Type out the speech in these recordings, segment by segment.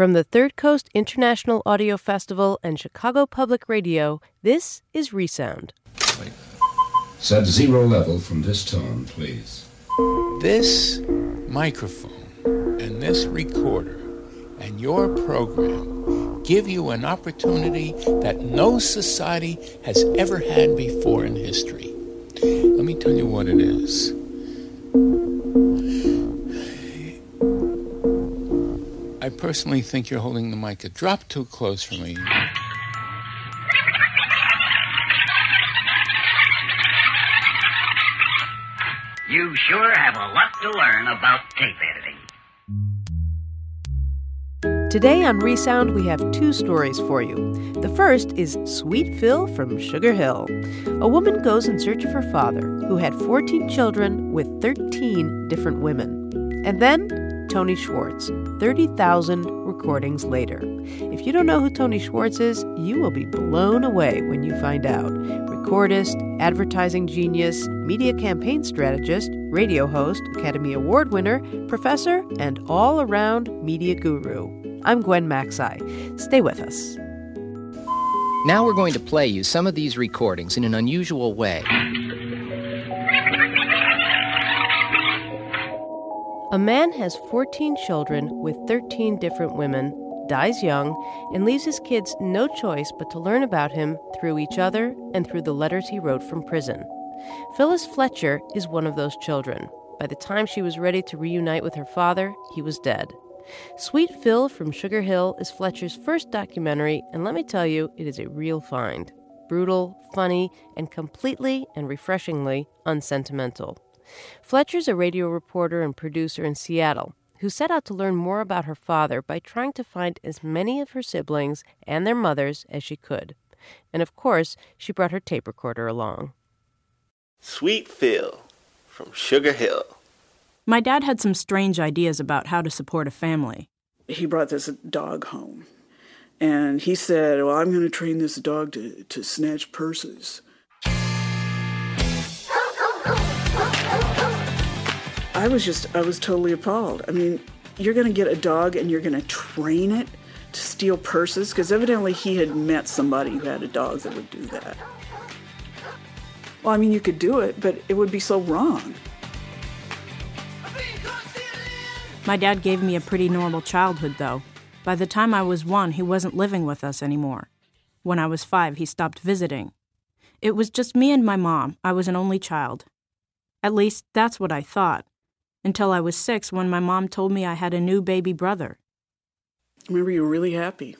From the Third Coast International Audio Festival and Chicago Public Radio, this is Resound. Set zero level from this tone, please. This microphone and this recorder and your program give you an opportunity that no society has ever had before in history. Let me tell you what it is. I personally think you're holding the mic a drop too close for me. You sure have a lot to learn about tape editing. Today on Resound, we have two stories for you. The first is Sweet Phil from Sugar Hill. A woman goes in search of her father, who had 14 children with 13 different women. And then Tony Schwartz, 30,000 recordings later. If you don't know who Tony Schwartz is, you will be blown away when you find out. Recordist, advertising genius, media campaign strategist, radio host, Academy Award winner, professor, and all around media guru. I'm Gwen Macsai. Stay with us. Now we're going to play you some of these recordings in an unusual way. A man has 14 children with 13 different women, dies young, and leaves his kids no choice but to learn about him through each other and through the letters he wrote from prison. Phyllis Fletcher is one of those children. By the time she was ready to reunite with her father, he was dead. Sweet Phil from Sugar Hill is Fletcher's first documentary, and let me tell you, it is a real find. Brutal, funny, and completely and refreshingly unsentimental. Fletcher's a radio reporter and producer in Seattle who set out to learn more about her father by trying to find as many of her siblings and their mothers as she could. And of course, she brought her tape recorder along. Sweet Phil from Sugar Hill. My dad had some strange ideas about how to support a family. He brought this dog home. And he said, Well, I'm going to train this dog to, to snatch purses. I was just, I was totally appalled. I mean, you're going to get a dog and you're going to train it to steal purses? Because evidently he had met somebody who had a dog that would do that. Well, I mean, you could do it, but it would be so wrong. My dad gave me a pretty normal childhood, though. By the time I was one, he wasn't living with us anymore. When I was five, he stopped visiting. It was just me and my mom. I was an only child. At least, that's what I thought until I was six when my mom told me I had a new baby brother. I remember you were really happy.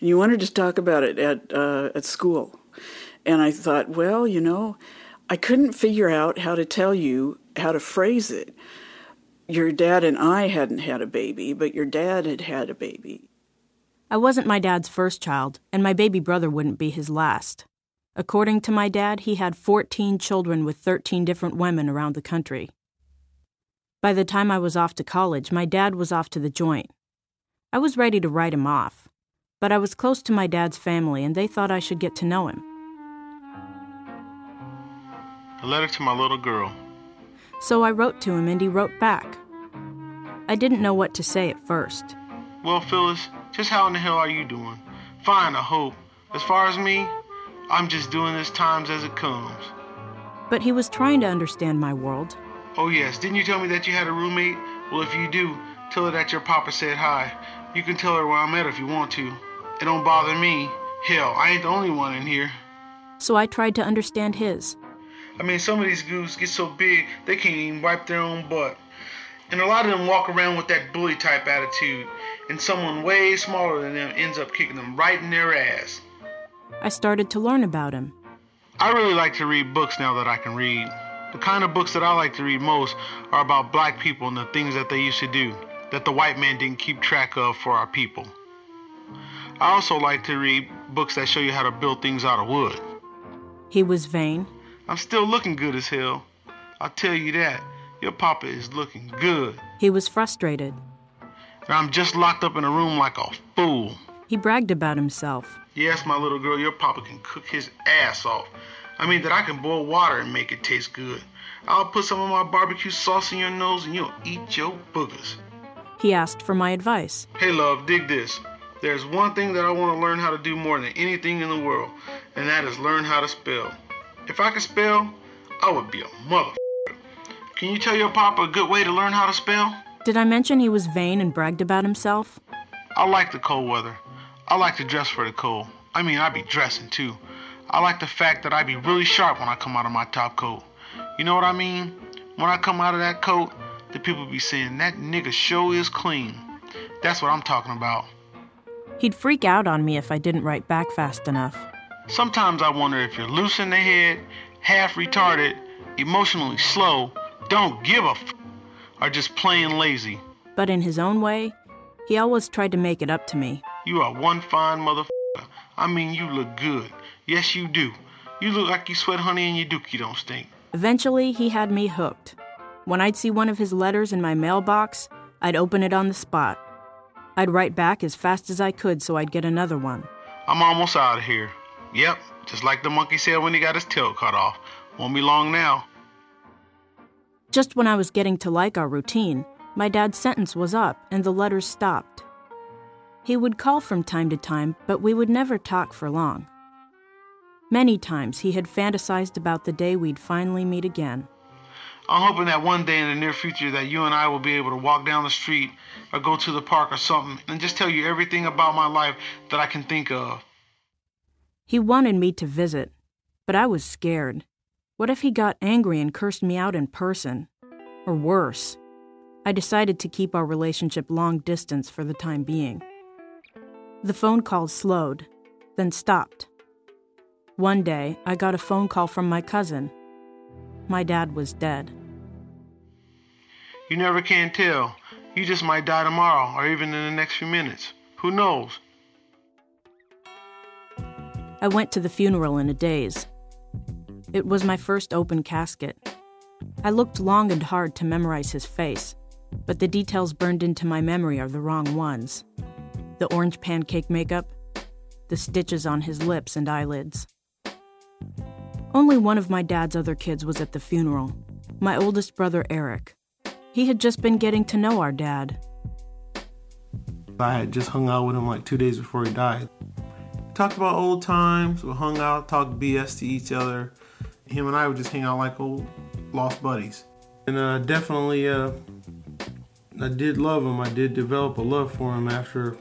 And you wanted to talk about it at, uh, at school. And I thought, well, you know, I couldn't figure out how to tell you how to phrase it. Your dad and I hadn't had a baby, but your dad had had a baby. I wasn't my dad's first child, and my baby brother wouldn't be his last. According to my dad, he had 14 children with 13 different women around the country. By the time I was off to college, my dad was off to the joint. I was ready to write him off, but I was close to my dad's family and they thought I should get to know him. A letter to my little girl. So I wrote to him and he wrote back. I didn't know what to say at first. Well, Phyllis, just how in the hell are you doing? Fine, I hope. As far as me, I'm just doing this times as it comes. But he was trying to understand my world. Oh, yes. Didn't you tell me that you had a roommate? Well, if you do, tell her that your papa said hi. You can tell her where I'm at if you want to. It don't bother me. Hell, I ain't the only one in here. So I tried to understand his. I mean, some of these goons get so big they can't even wipe their own butt. And a lot of them walk around with that bully type attitude, and someone way smaller than them ends up kicking them right in their ass. I started to learn about him. I really like to read books now that I can read. The kind of books that I like to read most are about black people and the things that they used to do that the white man didn't keep track of for our people. I also like to read books that show you how to build things out of wood. He was vain. I'm still looking good as hell. I'll tell you that. Your papa is looking good. He was frustrated. And I'm just locked up in a room like a fool. He bragged about himself. Yes, my little girl, your papa can cook his ass off. I mean that I can boil water and make it taste good. I'll put some of my barbecue sauce in your nose and you'll eat your boogers. He asked for my advice. Hey, love, dig this. There's one thing that I want to learn how to do more than anything in the world, and that is learn how to spell. If I could spell, I would be a motherfucker. Can you tell your papa a good way to learn how to spell? Did I mention he was vain and bragged about himself? I like the cold weather. I like to dress for the cold. I mean, I'd be dressing too. I like the fact that I be really sharp when I come out of my top coat. You know what I mean? When I come out of that coat, the people be saying, that nigga show is clean. That's what I'm talking about. He'd freak out on me if I didn't write back fast enough. Sometimes I wonder if you're loose in the head, half retarded, emotionally slow, don't give a f, or just plain lazy. But in his own way, he always tried to make it up to me. You are one fine motherfucker. I mean, you look good. Yes, you do. You look like you sweat honey and your dookie don't stink. Eventually, he had me hooked. When I'd see one of his letters in my mailbox, I'd open it on the spot. I'd write back as fast as I could so I'd get another one. I'm almost out of here. Yep, just like the monkey said when he got his tail cut off. Won't be long now. Just when I was getting to like our routine, my dad's sentence was up and the letters stopped. He would call from time to time, but we would never talk for long. Many times he had fantasized about the day we'd finally meet again. I'm hoping that one day in the near future that you and I will be able to walk down the street or go to the park or something and just tell you everything about my life that I can think of. He wanted me to visit, but I was scared. What if he got angry and cursed me out in person? Or worse. I decided to keep our relationship long distance for the time being. The phone calls slowed, then stopped. One day, I got a phone call from my cousin. My dad was dead. You never can tell. You just might die tomorrow or even in the next few minutes. Who knows? I went to the funeral in a daze. It was my first open casket. I looked long and hard to memorize his face, but the details burned into my memory are the wrong ones the orange pancake makeup, the stitches on his lips and eyelids. Only one of my dad's other kids was at the funeral my oldest brother, Eric. He had just been getting to know our dad. I had just hung out with him like two days before he died. Talked about old times, we hung out, talked BS to each other. Him and I would just hang out like old lost buddies. And uh, definitely, uh, I did love him. I did develop a love for him after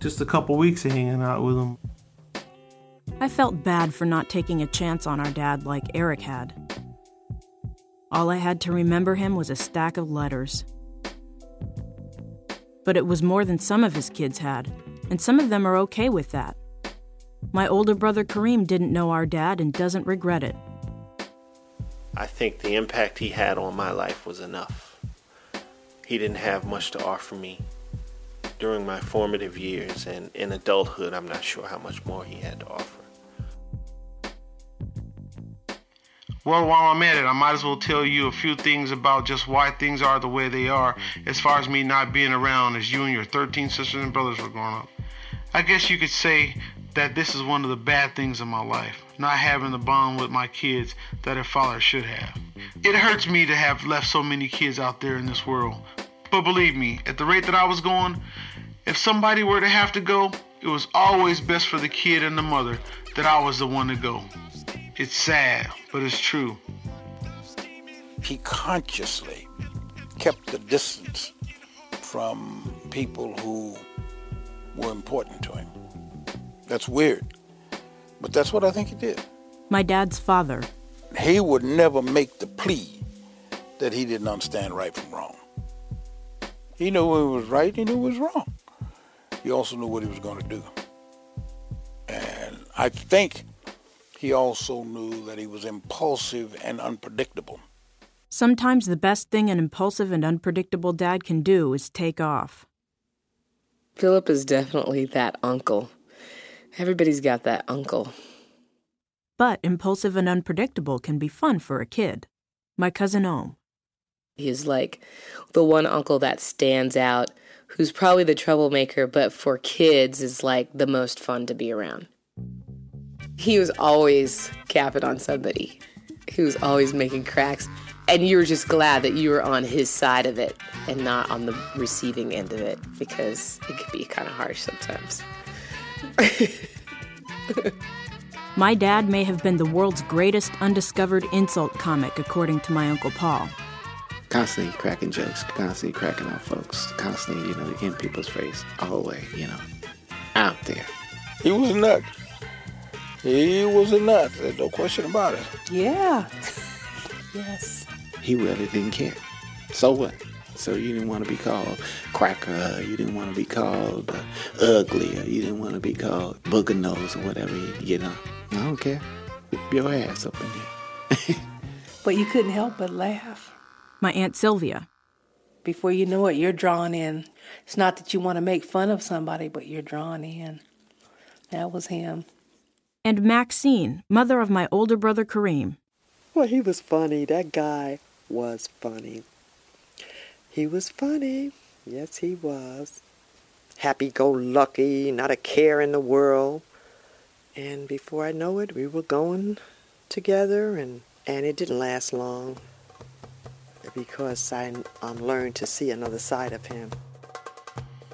just a couple weeks of hanging out with him. I felt bad for not taking a chance on our dad like Eric had. All I had to remember him was a stack of letters. But it was more than some of his kids had, and some of them are okay with that. My older brother Kareem didn't know our dad and doesn't regret it. I think the impact he had on my life was enough. He didn't have much to offer me during my formative years, and in adulthood, I'm not sure how much more he had to offer. Well, while I'm at it, I might as well tell you a few things about just why things are the way they are, as far as me not being around as you and your 13 sisters and brothers were growing up. I guess you could say that this is one of the bad things in my life, not having the bond with my kids that a father should have. It hurts me to have left so many kids out there in this world. But believe me, at the rate that I was going, if somebody were to have to go, it was always best for the kid and the mother that I was the one to go. It's sad, but it's true. He consciously kept the distance from people who were important to him. That's weird, but that's what I think he did. My dad's father. He would never make the plea that he didn't understand right from wrong. He knew what was right, he knew what was wrong. He also knew what he was going to do. And I think he also knew that he was impulsive and unpredictable. Sometimes the best thing an impulsive and unpredictable dad can do is take off. Philip is definitely that uncle. Everybody's got that uncle. But impulsive and unpredictable can be fun for a kid. My cousin Ohm. He's like the one uncle that stands out, who's probably the troublemaker, but for kids is like the most fun to be around. He was always capping on somebody. He was always making cracks. and you were just glad that you were on his side of it and not on the receiving end of it because it could be kind of harsh sometimes. My dad may have been the world's greatest undiscovered insult comic, according to my Uncle Paul. Constantly cracking jokes, constantly cracking on folks, constantly, you know, in people's face, all the way, you know, out there. He was nuts. He was a nut. There's no question about it. Yeah. yes. He really didn't care. So what? So you didn't want to be called cracker, you didn't want to be called uh, ugly, or you didn't want to be called booger nose or whatever, you know. I don't care. Whip your ass up in here. but you couldn't help but laugh. My Aunt Sylvia. Before you know it, you're drawn in. It's not that you want to make fun of somebody, but you're drawn in. That was him and Maxine, mother of my older brother Kareem. Well, he was funny. That guy was funny. He was funny. Yes, he was. Happy go lucky, not a care in the world. And before I know it, we were going together, and, and it didn't last long because I um, learned to see another side of him.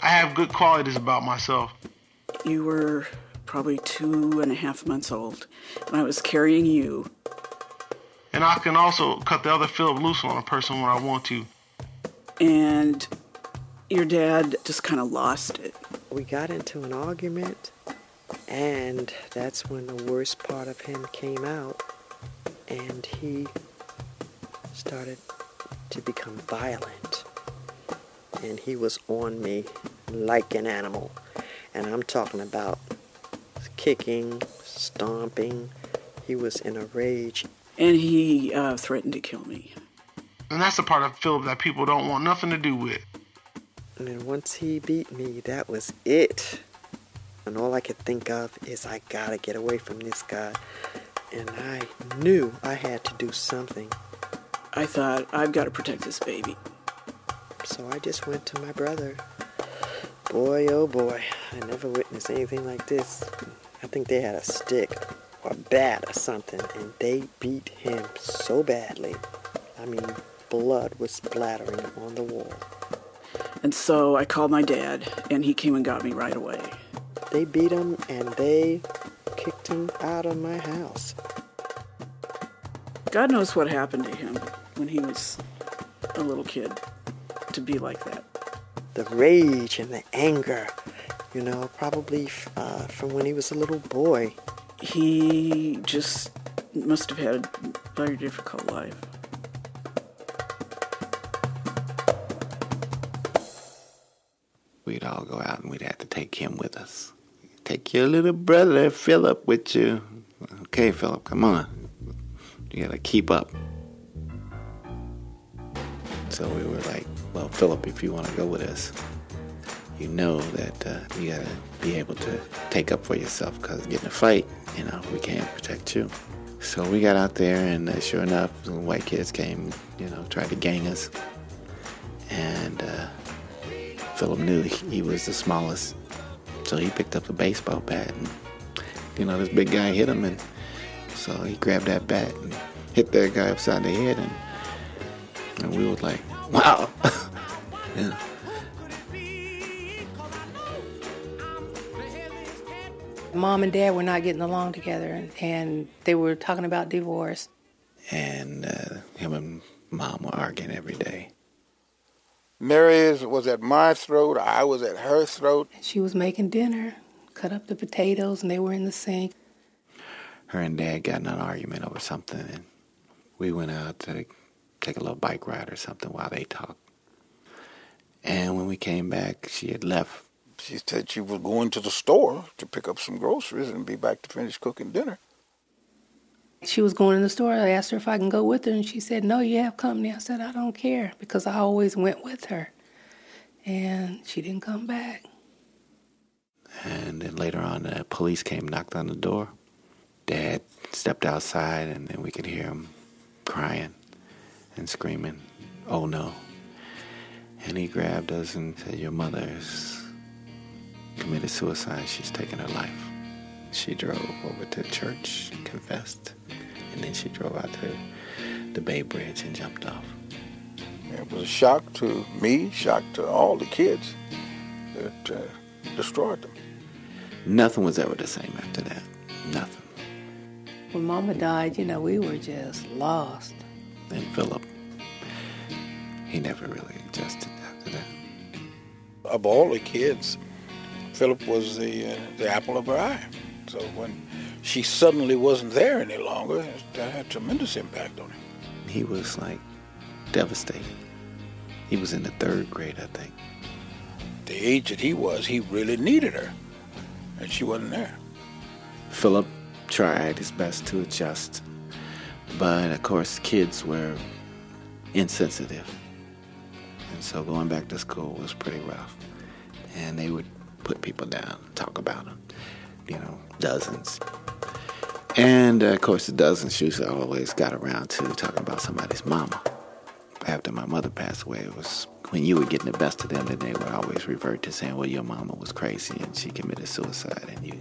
I have good qualities about myself. You were probably two and a half months old, and I was carrying you. And I can also cut the other Philip loose on a person when I want to. And your dad just kind of lost it. We got into an argument, and that's when the worst part of him came out, and he started to become violent. And he was on me like an animal. And I'm talking about kicking, stomping. He was in a rage. And he uh, threatened to kill me. And that's the part of Philip that people don't want nothing to do with. And then once he beat me, that was it. And all I could think of is I gotta get away from this guy. And I knew I had to do something. I thought, I've got to protect this baby. So I just went to my brother. Boy, oh boy, I never witnessed anything like this. I think they had a stick or a bat or something, and they beat him so badly. I mean, blood was splattering on the wall. And so I called my dad, and he came and got me right away. They beat him, and they kicked him out of my house. God knows what happened to him when he was a little kid to be like that. The rage and the anger you know, probably uh, from when he was a little boy. He just must have had a very difficult life. We'd all go out and we'd have to take him with us. Take your little brother Philip with you. Okay, Philip, come on. You gotta keep up. So we were like, well, Philip, if you want to go with us, you know that uh, you gotta be able to take up for yourself because getting a fight, you know, we can't protect you. So we got out there, and uh, sure enough, the white kids came, you know, tried to gang us. And uh, Philip knew he was the smallest, so he picked up the baseball bat, and you know, this big guy hit him, and so he grabbed that bat and hit that guy upside the head, and and we was like, wow, yeah. Mom and Dad were not getting along together, and, and they were talking about divorce. And uh, him and Mom were arguing every day. Mary was at my throat, I was at her throat. She was making dinner, cut up the potatoes, and they were in the sink. Her and Dad got in an argument over something, and we went out to take a little bike ride or something while they talked. And when we came back, she had left she said she was going to the store to pick up some groceries and be back to finish cooking dinner. She was going in the store. I asked her if I can go with her, and she said, No, you have company. I said, I don't care because I always went with her. And she didn't come back. And then later on, the police came, knocked on the door. Dad stepped outside, and then we could hear him crying and screaming, Oh no. And he grabbed us and said, Your mother's committed suicide. She's taken her life. She drove over to church, confessed, and then she drove out to the Bay Bridge and jumped off. It was a shock to me, shock to all the kids. It uh, destroyed them. Nothing was ever the same after that. Nothing. When Mama died, you know, we were just lost. And Philip, he never really adjusted after that. Of all the kids, Philip was the uh, the apple of her eye. So when she suddenly wasn't there any longer, that had tremendous impact on him. He was like devastated. He was in the third grade, I think. The age that he was, he really needed her, and she wasn't there. Philip tried his best to adjust, but of course, kids were insensitive. And so going back to school was pretty rough. And they would put people down, talk about them, you know, dozens. And uh, of course, the dozens usually always got around to talking about somebody's mama. After my mother passed away, it was when you were getting the best of them, then they would always revert to saying, well, your mama was crazy and she committed suicide. And you,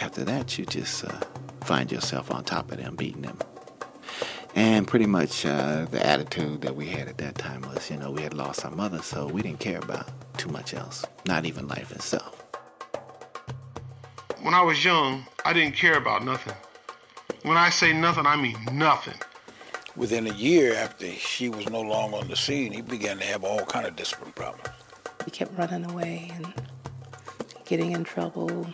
after that, you just uh, find yourself on top of them, beating them. And pretty much uh, the attitude that we had at that time was, you know, we had lost our mother, so we didn't care about too much else, not even life itself. When I was young, I didn't care about nothing. When I say nothing, I mean nothing. Within a year after she was no longer on the scene, he began to have all kind of discipline problems. He kept running away and getting in trouble.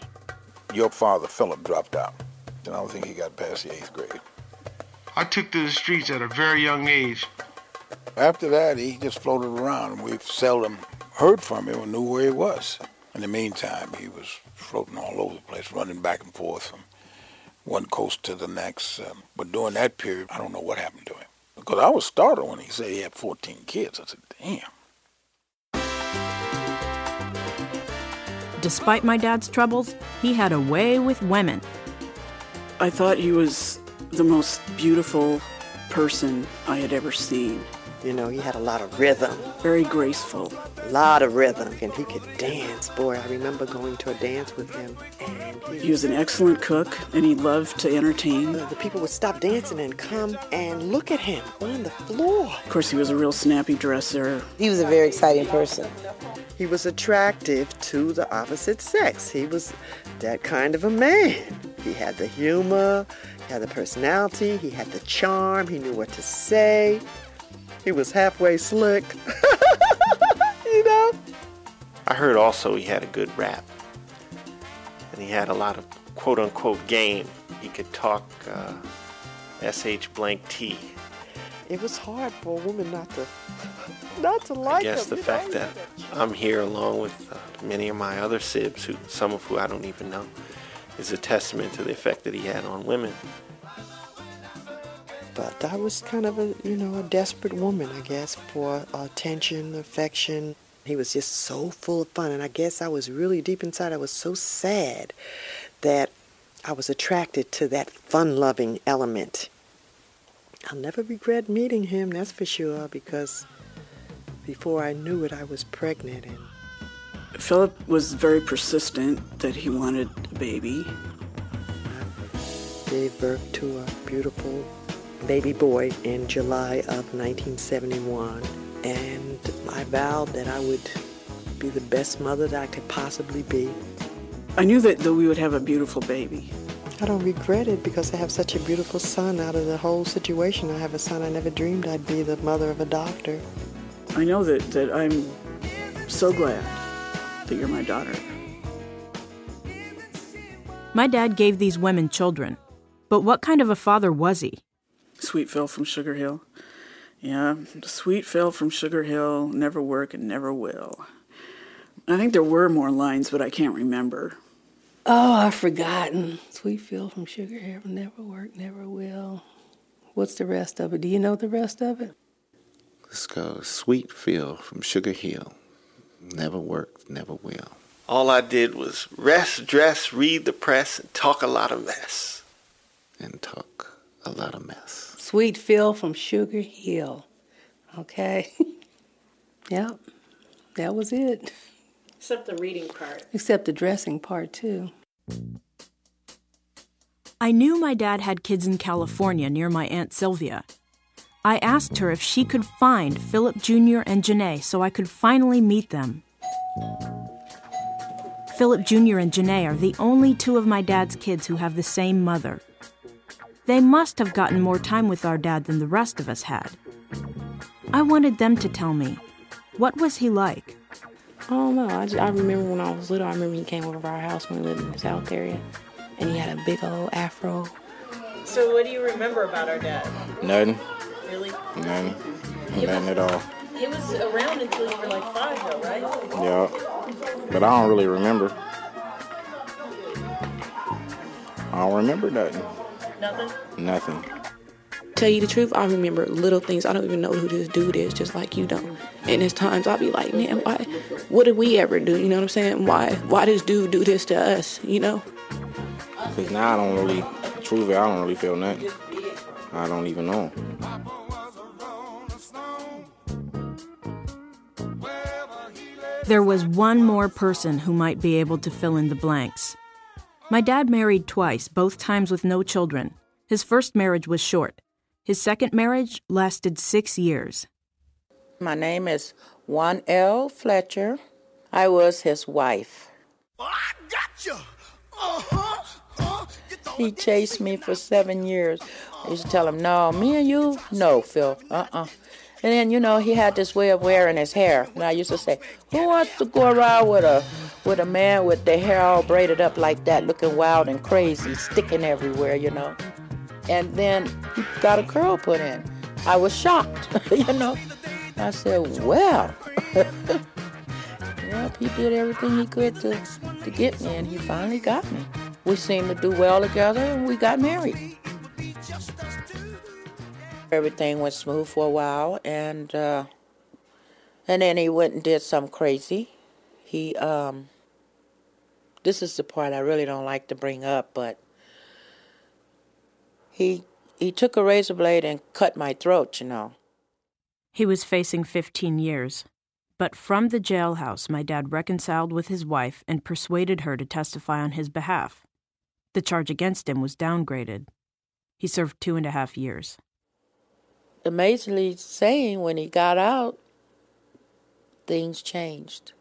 Your father, Philip, dropped out. And I don't think he got past the eighth grade. I took to the streets at a very young age. After that, he just floated around, and we've seldom heard from him or knew where he was. In the meantime, he was floating all over the place, running back and forth from one coast to the next. Um, but during that period, I don't know what happened to him. Because I was startled when he said he had 14 kids. I said, damn. Despite my dad's troubles, he had a way with women. I thought he was the most beautiful person I had ever seen. You know, he had a lot of rhythm. Very graceful. A lot of rhythm. And he could dance. Boy, I remember going to a dance with him. And he, he was an excellent cook, and he loved to entertain. Uh, the people would stop dancing and come and look at him on the floor. Of course, he was a real snappy dresser. He was a very exciting person. He was attractive to the opposite sex. He was that kind of a man. He had the humor, he had the personality, he had the charm, he knew what to say. He was halfway slick. you know? I heard also he had a good rap. And he had a lot of quote unquote game. He could talk uh, SH blank T. It was hard for a woman not to not to like I guess him, the fact know? that I'm here along with uh, many of my other sibs, who some of who I don't even know, is a testament to the effect that he had on women. But I was kind of a, you know, a desperate woman, I guess, for attention, affection. He was just so full of fun. And I guess I was really deep inside, I was so sad that I was attracted to that fun loving element. I'll never regret meeting him, that's for sure, because before I knew it, I was pregnant. And Philip was very persistent that he wanted a baby. I gave birth to a beautiful baby boy in July of 1971, and I vowed that I would be the best mother that I could possibly be. I knew that, that we would have a beautiful baby. I don't regret it because I have such a beautiful son out of the whole situation. I have a son I never dreamed I'd be the mother of a doctor. I know that, that I'm so glad that you're my daughter. My dad gave these women children, but what kind of a father was he? Sweet Phil from Sugar Hill. Yeah, Sweet Phil from Sugar Hill, never work and never will. I think there were more lines, but I can't remember. Oh, I've forgotten. Sweet Phil from Sugar Hill, never work, never will. What's the rest of it? Do you know the rest of it? Let's go. Sweet Phil from Sugar Hill, never work, never will. All I did was rest, dress, read the press, and talk a lot of mess. And talk a lot of mess. Sweet Phil from Sugar Hill. Okay. yep. That was it. Except the reading part. Except the dressing part, too. I knew my dad had kids in California near my Aunt Sylvia. I asked her if she could find Philip Jr. and Janae so I could finally meet them. Philip Jr. and Janae are the only two of my dad's kids who have the same mother. They must have gotten more time with our dad than the rest of us had. I wanted them to tell me. What was he like? I don't know. I, just, I remember when I was little, I remember he came over to our house when we lived in the South area. And he had a big old afro. So, what do you remember about our dad? Nothing. Really? Nothing. He Nothing was- at all. He was around until you were like five, though, right? Yeah. But I don't really remember. I don't remember nothing. Nothing? Nothing. Tell you the truth, I remember little things. I don't even know who this dude is, just like you don't. And there's times I'll be like, man, why? What did we ever do? You know what I'm saying? Why? Why does dude do this to us? You know? Because now I don't really, truthfully, I don't really feel nothing. I don't even know. There was one more person who might be able to fill in the blanks. My dad married twice, both times with no children. His first marriage was short. His second marriage lasted six years. My name is Juanel Fletcher. I was his wife. Oh, I got you. Uh-huh. Uh, he chased me for seven years. I used to tell him, No, me and you? No, Phil. Uh uh And then, you know, he had this way of wearing his hair. And I used to say, Who wants to go around with a with a man with their hair all braided up like that, looking wild and crazy, sticking everywhere, you know? And then he got a curl put in. I was shocked, you know. I said, Well, well, he did everything he could to, to get me, and he finally got me. We seemed to do well together, and we got married. Everything went smooth for a while, and uh, and then he went and did something crazy. He um. This is the part I really don't like to bring up, but he he took a razor blade and cut my throat. You know. He was facing 15 years. But from the jailhouse, my dad reconciled with his wife and persuaded her to testify on his behalf. The charge against him was downgraded. He served two and a half years. Amazingly, saying when he got out, things changed.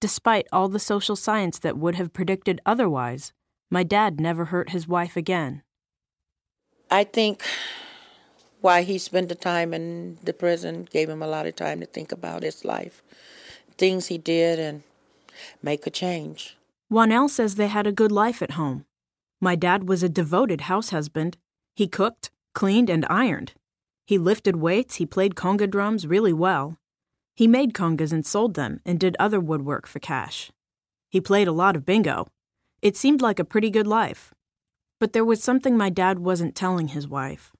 Despite all the social science that would have predicted otherwise, my dad never hurt his wife again. I think why he spent the time in the prison gave him a lot of time to think about his life, things he did, and make a change. Juanel says they had a good life at home. My dad was a devoted house husband. He cooked, cleaned, and ironed. He lifted weights, he played conga drums really well. He made congas and sold them and did other woodwork for cash. He played a lot of bingo. It seemed like a pretty good life. But there was something my dad wasn't telling his wife.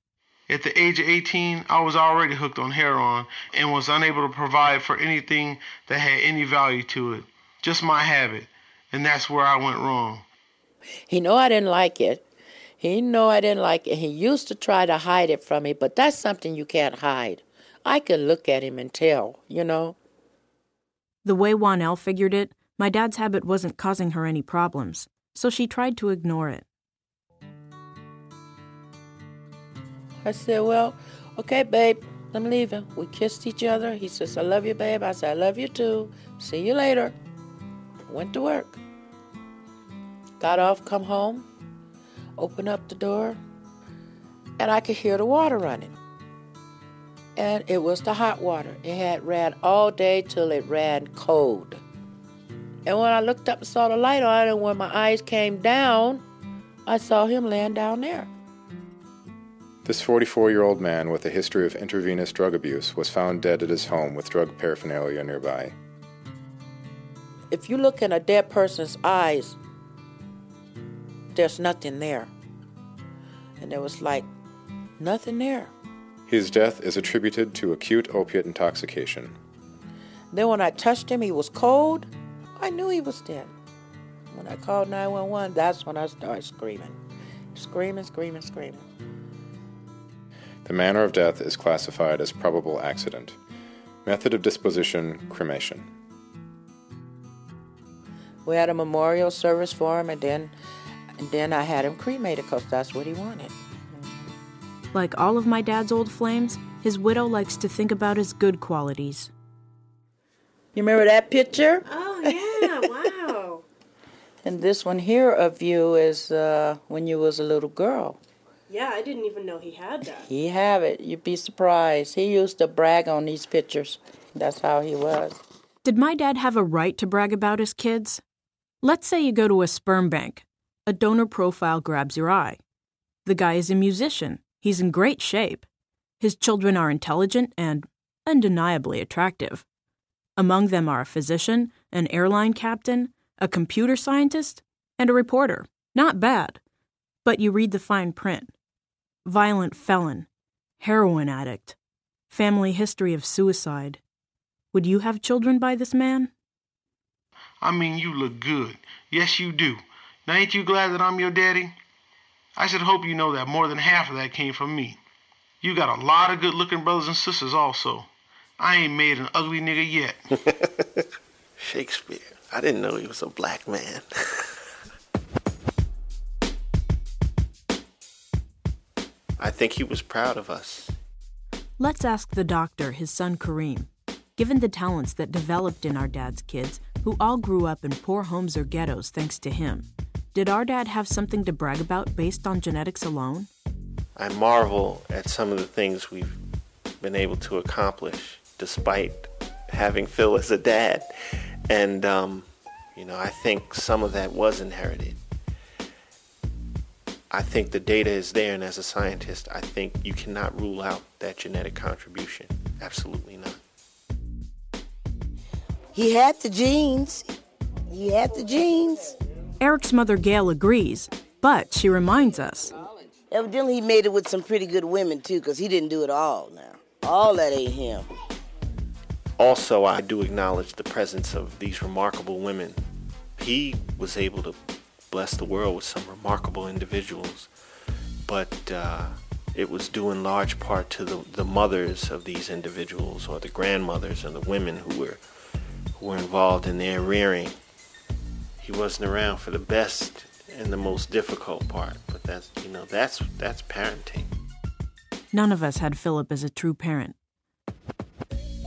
At the age of 18, I was already hooked on heroin and was unable to provide for anything that had any value to it. Just my habit. And that's where I went wrong. He knew I didn't like it. He knew I didn't like it. He used to try to hide it from me, but that's something you can't hide. I can look at him and tell, you know. The way Juanel figured it, my dad's habit wasn't causing her any problems, so she tried to ignore it. I said, Well, okay, babe, I'm leaving. We kissed each other. He says, I love you, babe. I said, I love you too. See you later. Went to work. Got off, come home, open up the door, and I could hear the water running. And it was the hot water. It had ran all day till it ran cold. And when I looked up and saw the light on it, and when my eyes came down, I saw him laying down there. This 44 year old man with a history of intravenous drug abuse was found dead at his home with drug paraphernalia nearby. If you look in a dead person's eyes, there's nothing there. And there was like nothing there. His death is attributed to acute opiate intoxication. Then when I touched him, he was cold. I knew he was dead. When I called 911, that's when I started screaming. Screaming, screaming, screaming. The manner of death is classified as probable accident. Method of disposition cremation. We had a memorial service for him, and then And then I had him cremated because that's what he wanted. Like all of my dad's old flames, his widow likes to think about his good qualities. You remember that picture? Oh, yeah, wow. And this one here of you is uh, when you was a little girl. yeah, I didn't even know he had that. He have it. You'd be surprised. He used to brag on these pictures. That's how he was. Did my dad have a right to brag about his kids? Let's say you go to a sperm bank. A donor profile grabs your eye. The guy is a musician. He's in great shape. His children are intelligent and undeniably attractive. Among them are a physician, an airline captain, a computer scientist, and a reporter. Not bad. But you read the fine print violent felon, heroin addict, family history of suicide. Would you have children by this man? I mean, you look good. Yes, you do. Now, ain't you glad that I'm your daddy? I should hope you know that more than half of that came from me. You got a lot of good looking brothers and sisters, also. I ain't made an ugly nigga yet. Shakespeare. I didn't know he was a black man. I think he was proud of us. Let's ask the doctor, his son Kareem. Given the talents that developed in our dad's kids, who all grew up in poor homes or ghettos thanks to him, did our dad have something to brag about based on genetics alone? I marvel at some of the things we've been able to accomplish despite having Phil as a dad. And, um, you know, I think some of that was inherited. I think the data is there, and as a scientist, I think you cannot rule out that genetic contribution. Absolutely not. He had the genes. He had the genes. Eric's mother, Gail, agrees, but she reminds us Evidently, he made it with some pretty good women, too, because he didn't do it all now. All that ain't him. Also, I do acknowledge the presence of these remarkable women. He was able to bless the world with some remarkable individuals, but uh, it was due in large part to the, the mothers of these individuals or the grandmothers and the women who were who were involved in their rearing. He wasn't around for the best and the most difficult part, but that's you know that's that's parenting. none of us had Philip as a true parent.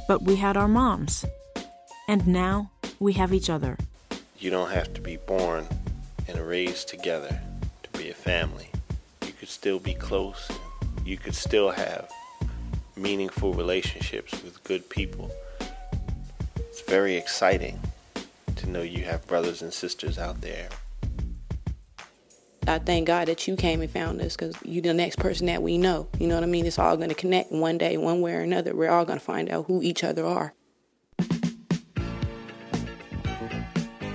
But we had our moms. And now we have each other. You don't have to be born and raised together to be a family. You could still be close. You could still have meaningful relationships with good people. It's very exciting to know you have brothers and sisters out there. I thank God that you came and found us because you're the next person that we know. You know what I mean? It's all going to connect one day, one way or another. We're all going to find out who each other are.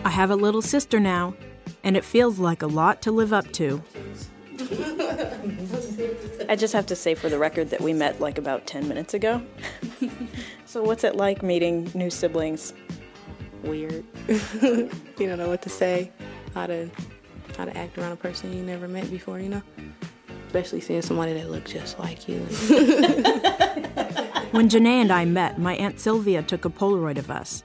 I have a little sister now, and it feels like a lot to live up to. I just have to say for the record that we met like about 10 minutes ago. so, what's it like meeting new siblings? Weird. you don't know what to say, how to how to act around a person you never met before, you know? Especially seeing somebody that looks just like you. When Janae and I met, my Aunt Sylvia took a Polaroid of us.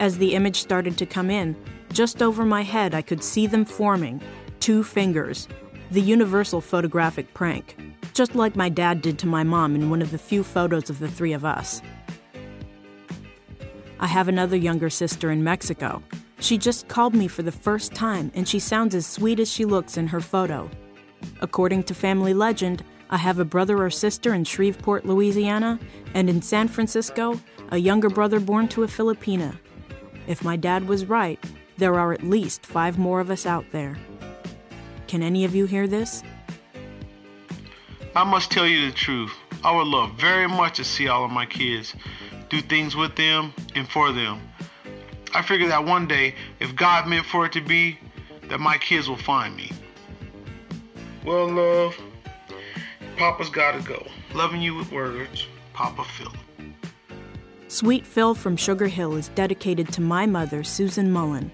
As the image started to come in, just over my head, I could see them forming two fingers, the universal photographic prank, just like my dad did to my mom in one of the few photos of the three of us. I have another younger sister in Mexico. She just called me for the first time, and she sounds as sweet as she looks in her photo. According to family legend, I have a brother or sister in Shreveport, Louisiana, and in San Francisco, a younger brother born to a Filipina. If my dad was right, there are at least five more of us out there. Can any of you hear this? I must tell you the truth. I would love very much to see all of my kids, do things with them and for them. I figure that one day, if God meant for it to be, that my kids will find me. Well, love, Papa's gotta go. Loving you with words, Papa Phil. Sweet Phil from Sugar Hill is dedicated to my mother, Susan Mullen,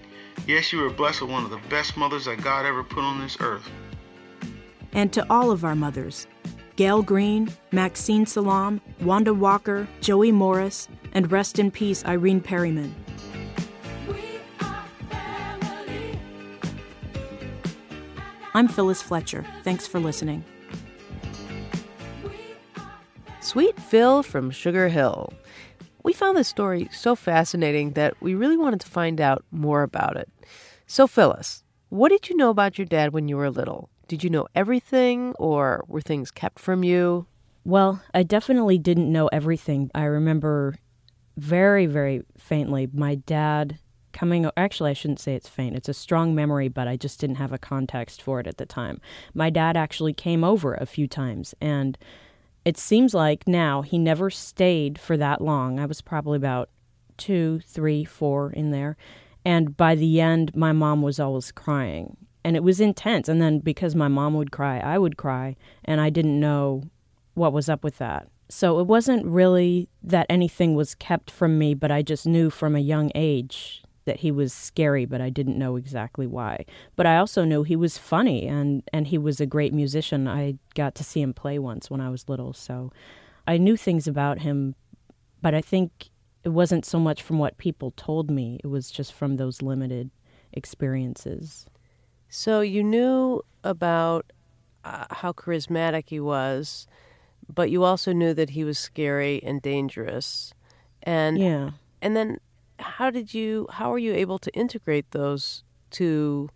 Yes, you were blessed with one of the best mothers that God ever put on this earth. and to all of our mothers Gail Green, Maxine Salam, Wanda Walker, Joey Morris, and rest in peace, Irene Perryman. I'm Phyllis Fletcher. Thanks for listening. Sweet Phil from Sugar Hill. We found this story so fascinating that we really wanted to find out more about it. So, Phyllis, what did you know about your dad when you were little? Did you know everything, or were things kept from you? Well, I definitely didn't know everything. I remember very, very faintly my dad coming actually I shouldn't say it's faint. It's a strong memory, but I just didn't have a context for it at the time. My dad actually came over a few times and it seems like now he never stayed for that long. I was probably about two, three, four in there. And by the end, my mom was always crying. And it was intense. And then because my mom would cry, I would cry. And I didn't know what was up with that. So it wasn't really that anything was kept from me, but I just knew from a young age that he was scary, but I didn't know exactly why. But I also knew he was funny and, and he was a great musician. I got to see him play once when I was little, so I knew things about him, but I think it wasn't so much from what people told me, it was just from those limited experiences. So you knew about uh, how charismatic he was, but you also knew that he was scary and dangerous. And yeah. And then how did you how were you able to integrate those two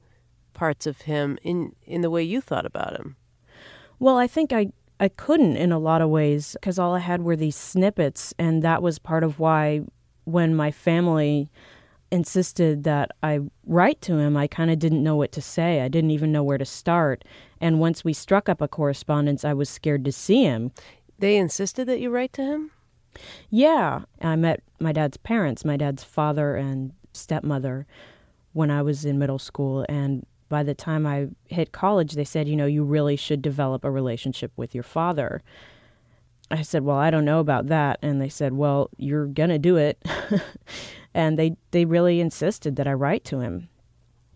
parts of him in in the way you thought about him? Well, I think I I couldn't in a lot of ways because all I had were these snippets, and that was part of why when my family insisted that I write to him, I kind of didn't know what to say. I didn't even know where to start. And once we struck up a correspondence, I was scared to see him. They insisted that you write to him? Yeah, I met my dad's parents, my dad's father and stepmother, when I was in middle school. And by the time I hit college, they said, you know, you really should develop a relationship with your father. I said, well, I don't know about that. And they said, well, you're going to do it. and they, they really insisted that I write to him.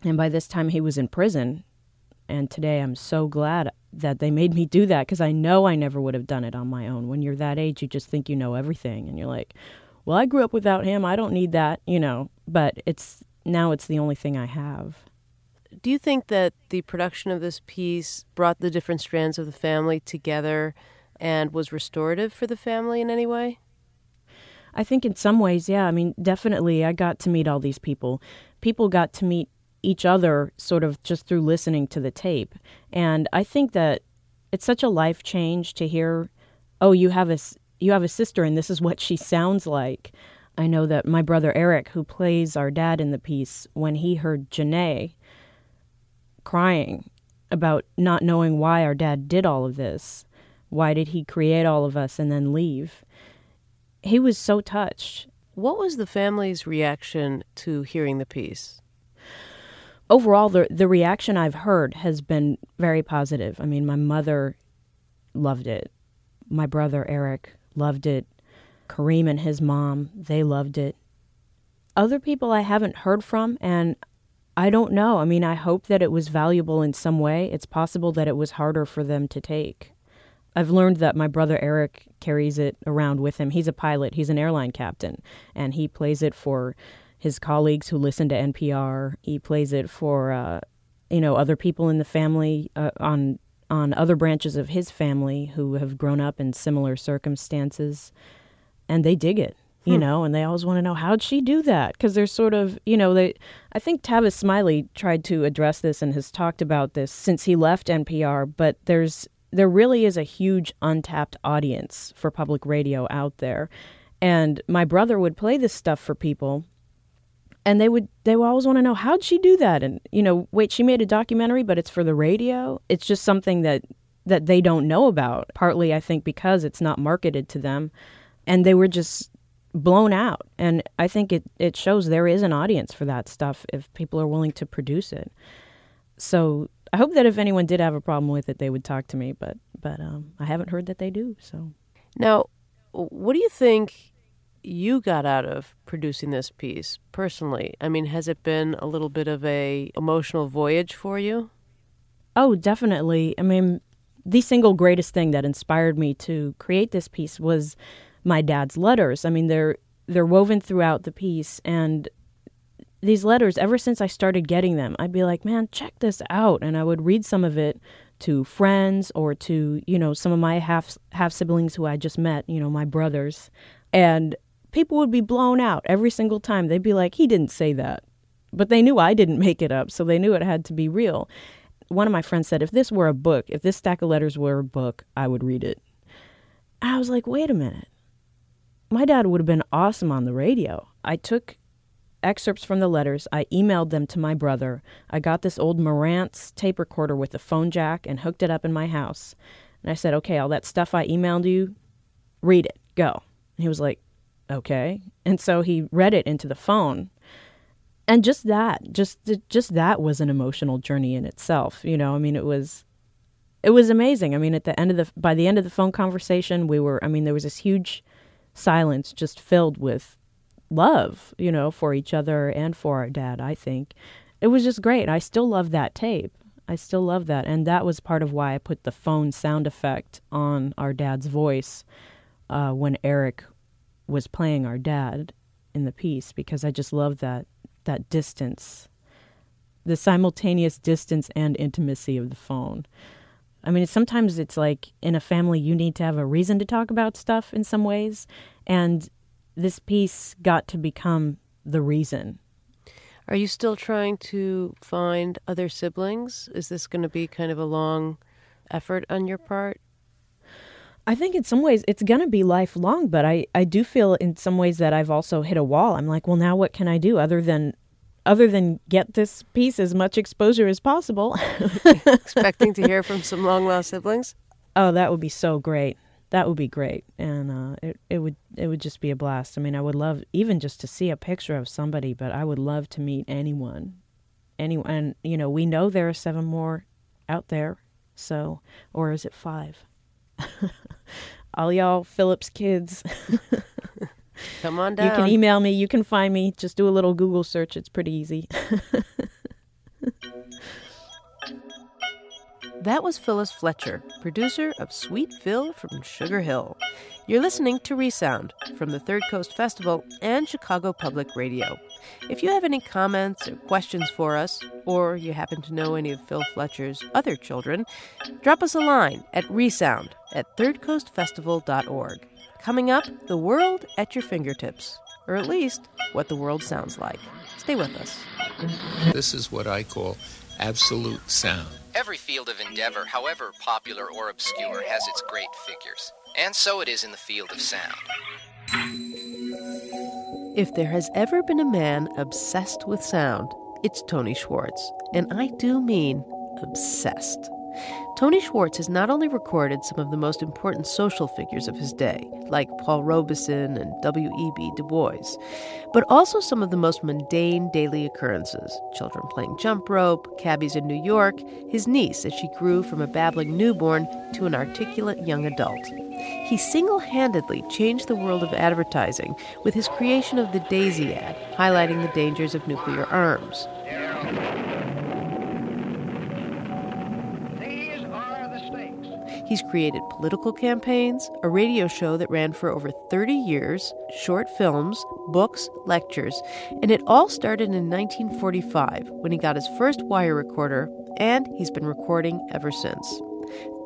And by this time, he was in prison. And today, I'm so glad that they made me do that because I know I never would have done it on my own. When you're that age, you just think you know everything, and you're like, "Well, I grew up without him. I don't need that," you know. But it's now it's the only thing I have. Do you think that the production of this piece brought the different strands of the family together and was restorative for the family in any way? I think in some ways, yeah. I mean, definitely, I got to meet all these people. People got to meet each other sort of just through listening to the tape. And I think that it's such a life change to hear, oh, you have a you have a sister and this is what she sounds like. I know that my brother Eric, who plays our dad in the piece, when he heard Janae crying about not knowing why our dad did all of this, why did he create all of us and then leave? He was so touched. What was the family's reaction to hearing the piece? overall, the the reaction I've heard has been very positive. I mean, my mother loved it. My brother Eric loved it. Kareem and his mom, they loved it. Other people I haven't heard from, and I don't know. I mean, I hope that it was valuable in some way. It's possible that it was harder for them to take. I've learned that my brother Eric carries it around with him. He's a pilot, he's an airline captain, and he plays it for his colleagues who listen to NPR. He plays it for uh, you know other people in the family uh, on on other branches of his family who have grown up in similar circumstances, and they dig it. You hmm. know, and they always want to know how'd she do that? Because they're sort of, you know, they. I think Tavis Smiley tried to address this and has talked about this since he left NPR. But there's there really is a huge untapped audience for public radio out there, and my brother would play this stuff for people and they would they would always want to know how'd she do that? And you know wait she made a documentary but it's for the radio? It's just something that that they don't know about partly i think because it's not marketed to them. And they were just blown out. And i think it it shows there is an audience for that stuff if people are willing to produce it. So i hope that if anyone did have a problem with it they would talk to me but but um, i haven't heard that they do so now what do you think you got out of producing this piece personally? I mean, has it been a little bit of a emotional voyage for you? Oh, definitely. I mean, the single greatest thing that inspired me to create this piece was my dad's letters. I mean, they're they're woven throughout the piece and these letters, ever since I started getting them, I'd be like, man, check this out. And I would read some of it to friends or to, you know, some of my half half siblings who I just met, you know, my brothers. And people would be blown out every single time. They'd be like, he didn't say that. But they knew I didn't make it up, so they knew it had to be real. One of my friends said, if this were a book, if this stack of letters were a book, I would read it. I was like, wait a minute. My dad would have been awesome on the radio. I took excerpts from the letters. I emailed them to my brother. I got this old Marantz tape recorder with a phone jack and hooked it up in my house. And I said, okay, all that stuff I emailed you, read it, go. And he was like, okay. And so he read it into the phone. And just that, just just that was an emotional journey in itself. You know, I mean, it was it was amazing. I mean, at the end of the by the end of the phone conversation, we were I mean, there was this huge silence just filled with love, you know, for each other and for our dad, I think. It was just great. I still love that tape. I still love that. And that was part of why I put the phone sound effect on our dad's voice uh, when Eric was playing our dad in the piece because I just love that that distance, the simultaneous distance and intimacy of the phone. I mean, sometimes it's like in a family you need to have a reason to talk about stuff in some ways, and this piece got to become the reason. Are you still trying to find other siblings? Is this going to be kind of a long effort on your part? I think in some ways it's going to be lifelong, but I, I do feel in some ways that I've also hit a wall. I'm like, well, now what can I do other than other than get this piece as much exposure as possible? Expecting to hear from some long lost siblings? Oh, that would be so great that would be great. And uh, it, it would it would just be a blast. I mean i would love even just to see a picture of somebody but i would love to meet anyone anyone and you know we know there are seven more out there. So or is it five? All y'all phillips kids. Come on down you can email me. You can find me. Just do a little google search. It's pretty easy That was Phyllis Fletcher, producer of Sweet Phil from Sugar Hill. You're listening to Resound from the Third Coast Festival and Chicago Public Radio. If you have any comments or questions for us, or you happen to know any of Phil Fletcher's other children, drop us a line at resound at thirdcoastfestival.org. Coming up, the world at your fingertips, or at least what the world sounds like. Stay with us. This is what I call absolute sound. Every field of endeavor, however popular or obscure, has its great figures. And so it is in the field of sound. If there has ever been a man obsessed with sound, it's Tony Schwartz. And I do mean obsessed. Tony Schwartz has not only recorded some of the most important social figures of his day, like Paul Robeson and W.E.B. Du Bois, but also some of the most mundane daily occurrences children playing jump rope, cabbies in New York, his niece as she grew from a babbling newborn to an articulate young adult. He single handedly changed the world of advertising with his creation of the Daisy ad, highlighting the dangers of nuclear arms. He's created political campaigns, a radio show that ran for over 30 years, short films, books, lectures, and it all started in 1945 when he got his first wire recorder, and he's been recording ever since.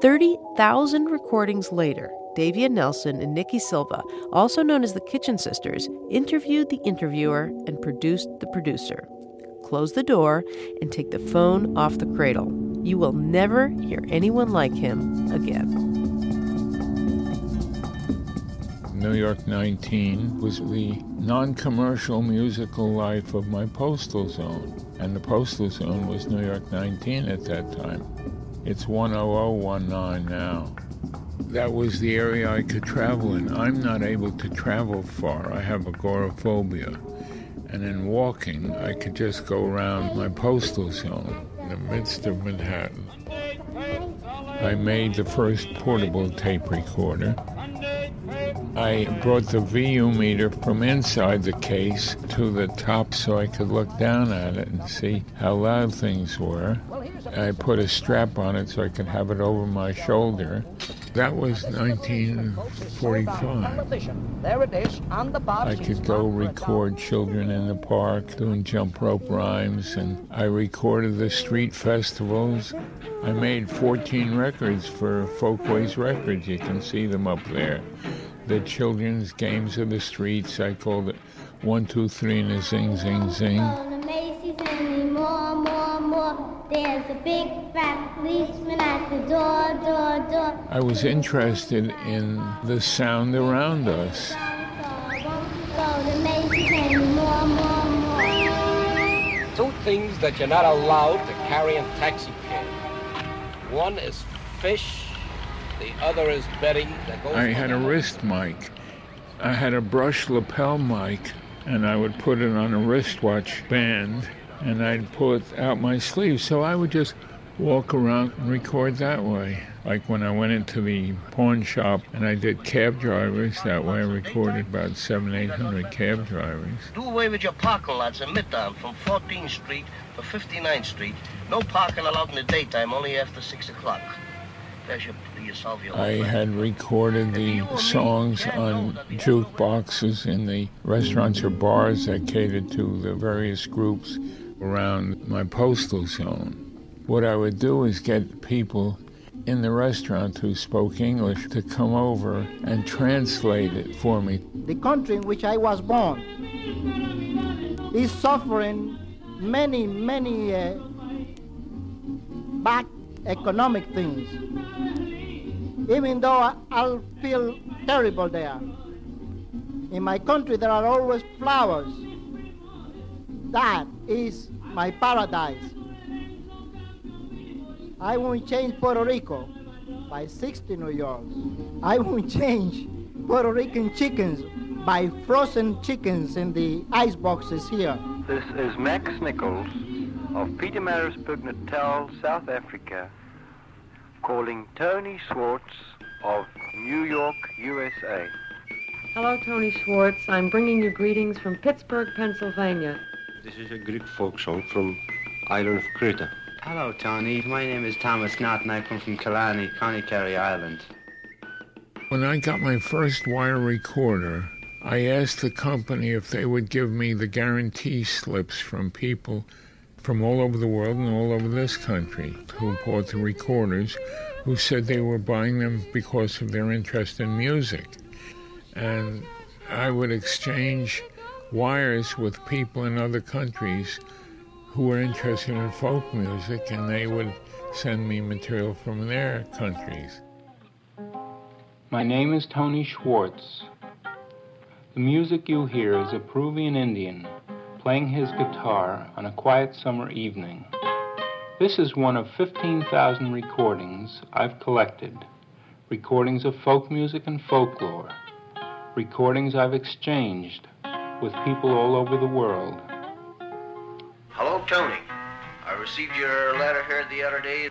30,000 recordings later, Davia Nelson and Nikki Silva, also known as the Kitchen Sisters, interviewed the interviewer and produced the producer. Close the door and take the phone off the cradle. You will never hear anyone like him again. New York 19 was the non commercial musical life of my postal zone. And the postal zone was New York 19 at that time. It's 10019 now. That was the area I could travel in. I'm not able to travel far. I have agoraphobia. And in walking, I could just go around my postal zone the midst of Manhattan. I made the first portable tape recorder. I brought the VU meter from inside the case to the top so I could look down at it and see how loud things were. I put a strap on it so I could have it over my shoulder. That was 1945. There it is on the box. I could go record children in the park doing jump rope rhymes, and I recorded the street festivals. I made 14 records for Folkways Records. You can see them up there. The children's games of the streets. I called it one, two, three, and a zing, zing, zing. more, more, more. There's a big fat policeman at the door, door, door. I was interested in the sound around us. Go Macy's and more, more, more. Two things that you're not allowed to carry in taxi cab. One is fish, the other is Betty. That goes I had the a wrist mic. I had a brush lapel mic, and I would put it on a wristwatch band, and I'd pull it out my sleeve. So I would just walk around and record that way. Like when I went into the pawn shop and I did cab drivers, that way I recorded about seven, eight hundred cab drivers. Do away with your parking lots in Midtown from 14th Street to 59th Street. No parking allowed in the daytime, only after 6 o'clock. I had recorded the songs on jukeboxes in the restaurants or bars that catered to the various groups around my postal zone. What I would do is get people in the restaurant who spoke English to come over and translate it for me. The country in which I was born is suffering many, many uh, bad economic things. Even though I'll feel terrible there. In my country, there are always flowers. That is my paradise. I won't change Puerto Rico by 60 New. I won't change Puerto Rican chickens by frozen chickens in the ice boxes here. This is Max Nichols of Pietermaritzburg, Natal, South Africa, calling Tony Schwartz of New York, USA. Hello, Tony Schwartz. I'm bringing you greetings from Pittsburgh, Pennsylvania. This is a Greek folk song from island of Crete. Hello, Tony. My name is Thomas Knott, and I come from Killarney, County Kerry, Ireland. When I got my first wire recorder, I asked the company if they would give me the guarantee slips from people from all over the world and all over this country who bought the recorders, who said they were buying them because of their interest in music. And I would exchange wires with people in other countries who were interested in folk music, and they would send me material from their countries. My name is Tony Schwartz. The music you hear is a Peruvian Indian playing his guitar on a quiet summer evening. This is one of 15,000 recordings I've collected. Recordings of folk music and folklore. Recordings I've exchanged with people all over the world. Hello, Tony. I received your letter here the other day.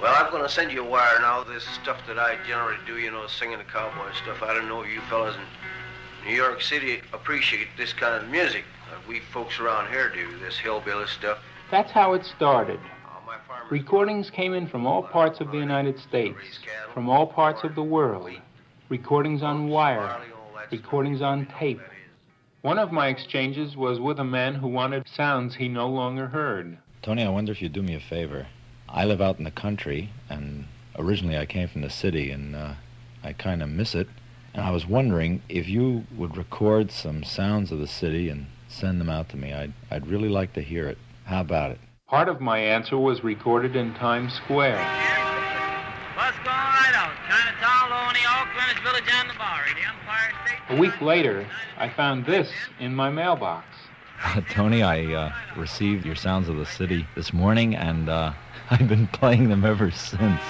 Well, I'm going to send you a wire now. This stuff that I generally do, you know, singing the cowboy stuff. I don't know if you fellas in New York City appreciate this kind of music. Uh, we folks around here do, this hillbilly stuff. That's how it started. Recordings came in from all parts of the United States, from all parts of the world. Recordings on wire, recordings on tape. One of my exchanges was with a man who wanted sounds he no longer heard. Tony, I wonder if you'd do me a favor. I live out in the country, and originally I came from the city, and uh, I kind of miss it. And I was wondering if you would record some sounds of the city and send them out to me. I'd, I'd really like to hear it. How about it? Part of my answer was recorded in Times Square. What's going right out? Chinatown, Loney, Oak, Greenwich Village, and the Bowery, the Empire State. A week later, I found this in my mailbox. Tony, I uh, received your Sounds of the City this morning, and uh, I've been playing them ever since.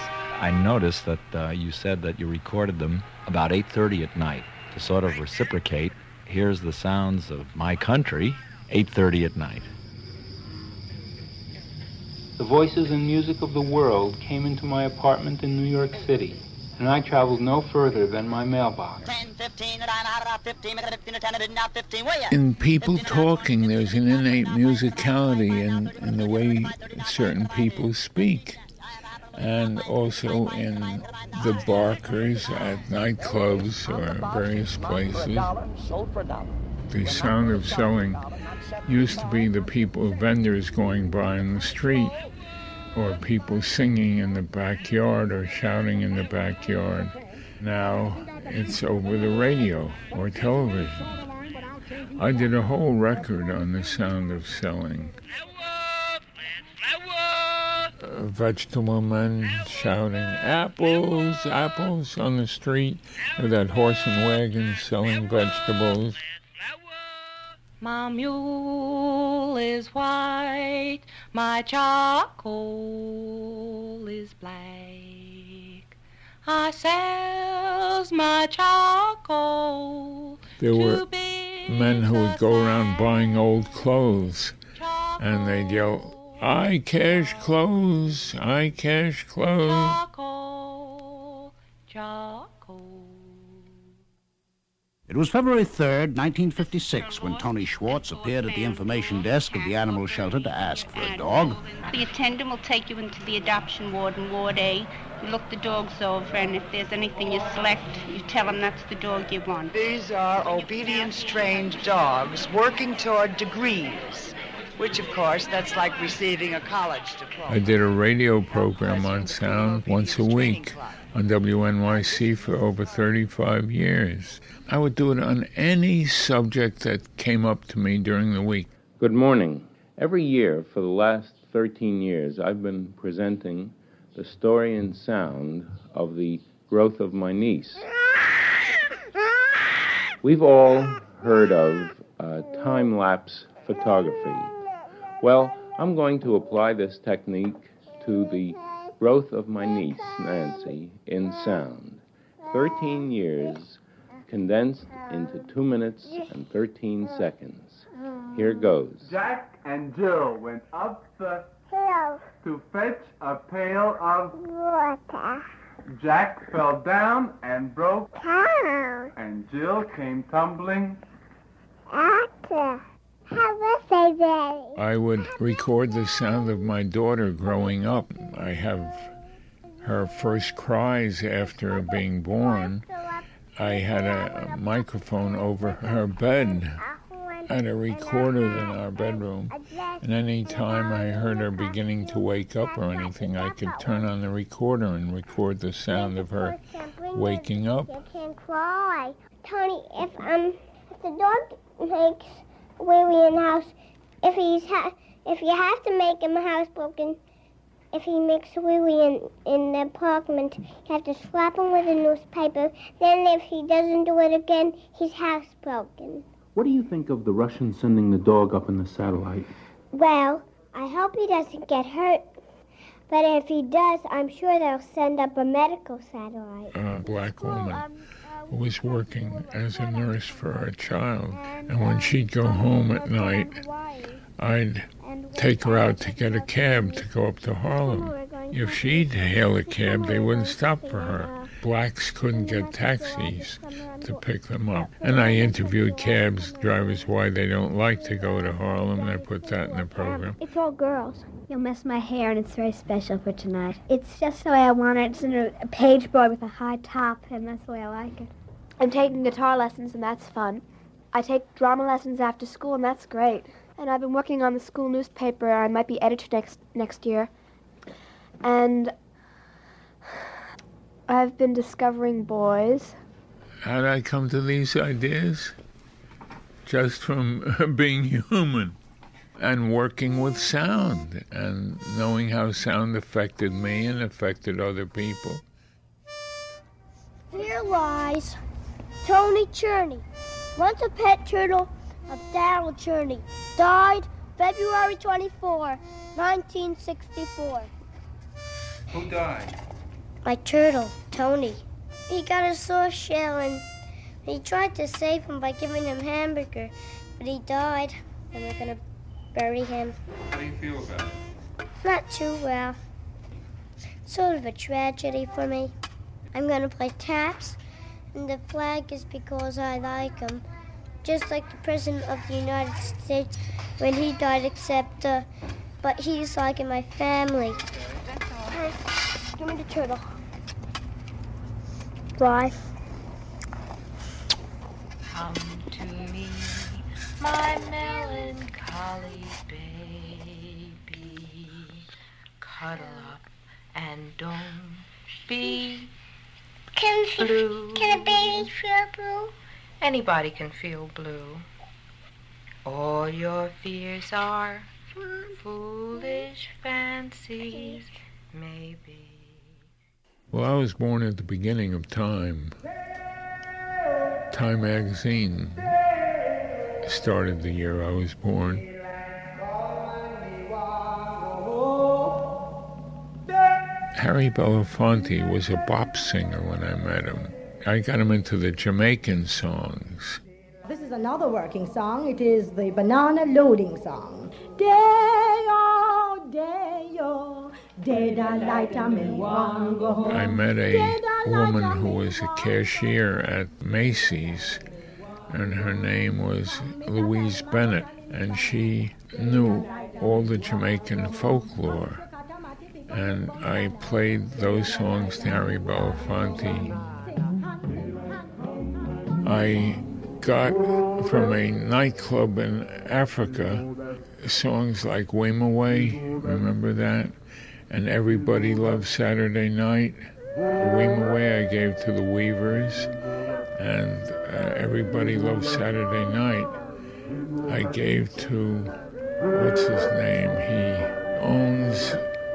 I noticed that uh, you said that you recorded them about 8.30 at night. To sort of reciprocate, here's the sounds of my country, 8.30 at night. The voices and music of the world came into my apartment in New York City, and I traveled no further than my mailbox. In people talking, there's an innate musicality in, in the way certain people speak. And also in the barkers at nightclubs or various places. The sound of selling used to be the people, vendors going by in the street, or people singing in the backyard or shouting in the backyard. Now it's over the radio or television. I did a whole record on the sound of selling. Vegetable men shouting apples, apples on the street, or that horse and wagon selling vegetables. My mule is white, my charcoal is black. I sells my charcoal. There were men who would go around buying old clothes, and they'd yell, I cash clothes, I cash clothes. Charcoal, charcoal. It was February 3rd, 1956, when Tony Schwartz appeared at the information desk of the animal shelter to ask for a dog. The attendant will take you into the adoption ward in Ward A. You look the dogs over, and if there's anything you select, you tell them that's the dog you want. These are obedience-trained dogs working toward degrees, which, of course, that's like receiving a college diploma. I did a radio program on sound once a week on WNYC for over 35 years. I would do it on any subject that came up to me during the week. Good morning. Every year for the last 13 years, I've been presenting the story and sound of the growth of my niece. We've all heard of uh, time lapse photography. Well, I'm going to apply this technique to the growth of my niece, Nancy, in sound. 13 years condensed into 2 minutes and 13 seconds. Here goes. Jack and Jill went up the hill to fetch a pail of water. Jack fell down and broke down, and Jill came tumbling After. I would record the sound of my daughter growing up. I have her first cries after being born. I had a, microphone over her bed and a recorder in our bedroom. And any time I heard her beginning to wake up or anything, I could turn on the recorder and record the sound of her waking up. Tony, if um if the dog makes wee wee in the house, if he's ha- if you have to make him housebroken, if he makes a wee wee in, in the apartment, you have to slap him with a newspaper. Then if he doesn't do it again, he's housebroken. What do you think of the Russians sending the dog up in the satellite? Well, I hope he doesn't get hurt. But if he does, I'm sure they'll send up a medical satellite. A black woman um, who was working as a nurse for a child. And when she'd go home at night, I'd take her out to get a cab to go up to Harlem. If she'd hail a cab, they wouldn't stop for her. Blacks couldn't get taxis to pick them up. And I interviewed cabs drivers why they don't like to go to Harlem, and I put that in the program. It's all girls. You'll miss my hair, and it's very special for tonight. It's just the way I want it. It's in a, a page boy with a high top, and that's the way I like it. I'm taking guitar lessons, and that's fun. I take drama lessons after school, and that's great. And I've been working on the school newspaper. I might be editor next next year. And I've been discovering boys. How'd I come to these ideas? Just from being human and working with sound and knowing how sound affected me and affected other people. Here lies Tony Cherney, once a pet turtle of Darrell Cherney, died February 24, 1964. Who died? My turtle, Tony. He got a sore shell and he tried to save him by giving him hamburger, but he died and we're gonna bury him. How do you feel about it? Not too well. Sort of a tragedy for me. I'm going to play taps, and the flag is because I like him. Just like the President of the United States when he died, except, uh, but he's like in my family. Uh, Give me the turtle. Bye. Come to me, my melancholy baby. Cuddle up and don't be Can, blue. can a baby feel blue? Anybody can feel blue. All your fears are foolish fancies, maybe. Well, I was born at the beginning of time. Time magazine started the year I was born. Harry Belafonte was a bop singer when I met him. I got him into the Jamaican songs. This is another working song. It is the banana loading song. Day-o, day-o, day da light I'm in one go home. I met a woman who was a cashier at Macy's, and her name was Louise Bennett, and she knew all the Jamaican folklore. And I played those songs to Harry Belafonte. I got from a nightclub in Africa songs like Wimoweh, remember that? And Everybody Loves Saturday Night. Way I gave to the Weavers, and Uh, Everybody Loves Saturday Night I gave to, what's his name? He owns